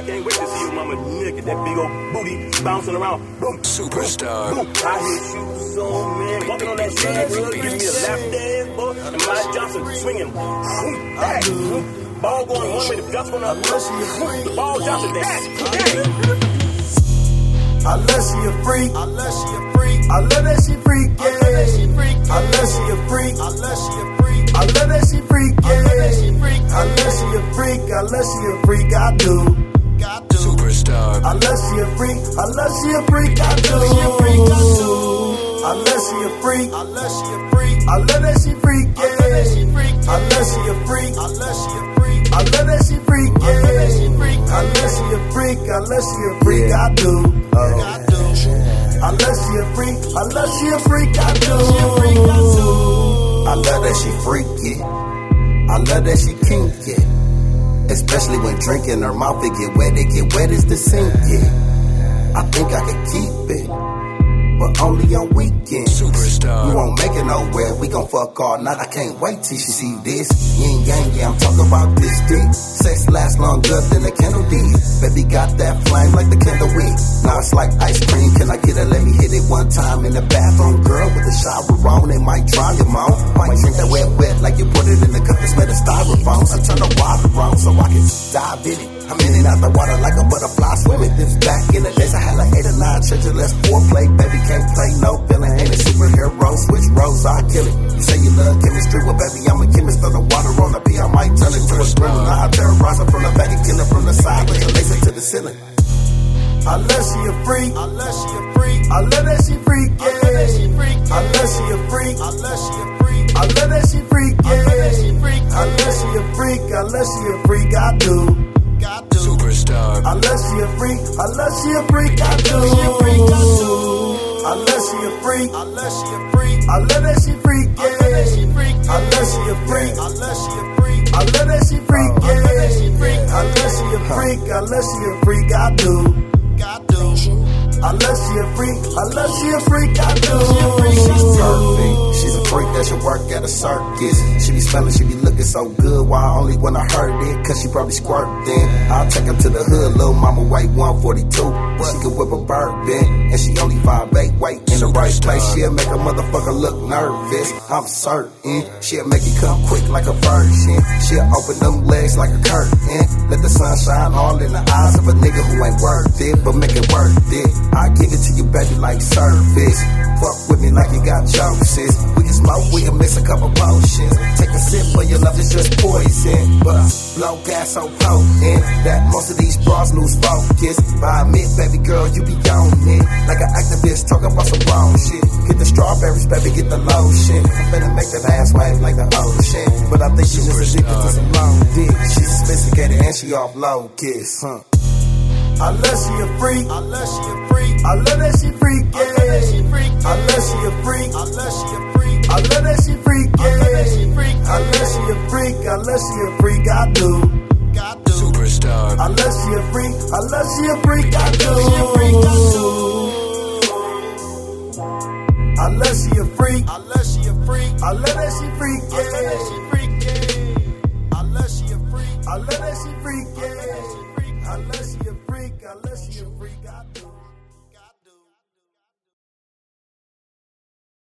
I can't wait to see your mama naked, that big old booty bouncing around. Boom, Superstar. boom. I hear shoes on, man. Walking on that shit, rug, give me a lap dance, boy. And Mike Johnson swinging. Boom. Ball going one way, the Johnson going the other. The ball Johnson, that. Unless she a freak, unless she a freak, I love that she freak, yeah. Unless she a freak, unless she a freak, I love that she freak, yeah. Unless she a freak, unless she a freak, I do. Superstar. Unless she a freak, unless she a freak, I do. Unless she a freak, unless she a freak, I love that she freak, yeah. Unless she a freak, unless she a freak, I love that she freak, yeah. Unless she a freak, unless she a freak, I do. Unless she a freak, unless she a freak, I do. I love that she freaky. I love that she kinky. Especially when drinking her mouth it get wet, it get wet as the sink yeah. I think I could keep it, but only on weekends. Superstar. You won't make it nowhere, we gon' fuck all night. I can't wait till she see this. Yin yang, yeah, I'm talking about this dick. Sex lasts longer than a candle did. Baby got that flame like the candle wick. Now it's like ice cream, can I get it? Let me hit it one time in the bathroom, girl, with the shower on. It might dry your mouth. Might drink that wet, wet like you put it in the cup that's made of styrofoam. I turn can dive in it. I'm in and out the water like a butterfly swimming. This back in the days I had like eight or nine children. Let's foreplay, baby can't play no villain. Ain't a superhero, switch roles, I kill it. You say you love chemistry, well baby I'm a chemist. Throw the water on the P, I might turn it to a thriller. I terrorize her from the back and kill her from the side, but you lace it to the ceiling. Unless she a freak, unless she a freak, I love that she freak, yeah. Unless she a freak, unless she a freak, I love that she freak, yeah. Unless she a freak, unless she a freak, I do. Superstar. Unless she a freak, unless she a freak, I do. Unless she a freak, unless she a freak, I love that she freak, yeah. Unless she a freak, unless she a freak, I love that she freak, yeah. Unless she a freak, unless she a freak, I do. Unless she a freak, unless she a freak, I do. She's perfect. She's a freak that should work at a circus. She be smelling, she be looking so good. Why I only when I heard it? Cause she probably squirted. then. I'll take her to the hood, little mama weight 142. She can whip a bourbon, and she only 5'8, weight in the right place. She'll make a motherfucker look nervous. I'm certain she'll make it come quick like a virgin. She'll open them legs like a curtain. Let the sun shine all in the eyes of a nigga who ain't worth it, but make it worth it. I give it to you, baby, like service. Fuck like you got choices. We can smoke, we can mix a couple potions. Take a sip, but your love is just poison. But blow gas so potent that most of these bras lose focus. But I admit, baby girl, you be on it. Like an activist talking about some wrong shit. Get the strawberries, baby, get the lotion. Finna make that ass wave like the ocean. But I think she was addicted to some long dick. She's sophisticated and she off low kiss, huh? Unless she a freak, unless she a freak, I love that she freak, yeah. Unless she a freak, unless she a freak, I love that she freak, yeah. Unless she a freak, unless she a freak, I do. Superstar. Unless she a freak, unless she a freak, I do. Unless she a freak, unless she a freak, I love that she freak, yeah. Unless she a freak, I love that she freak,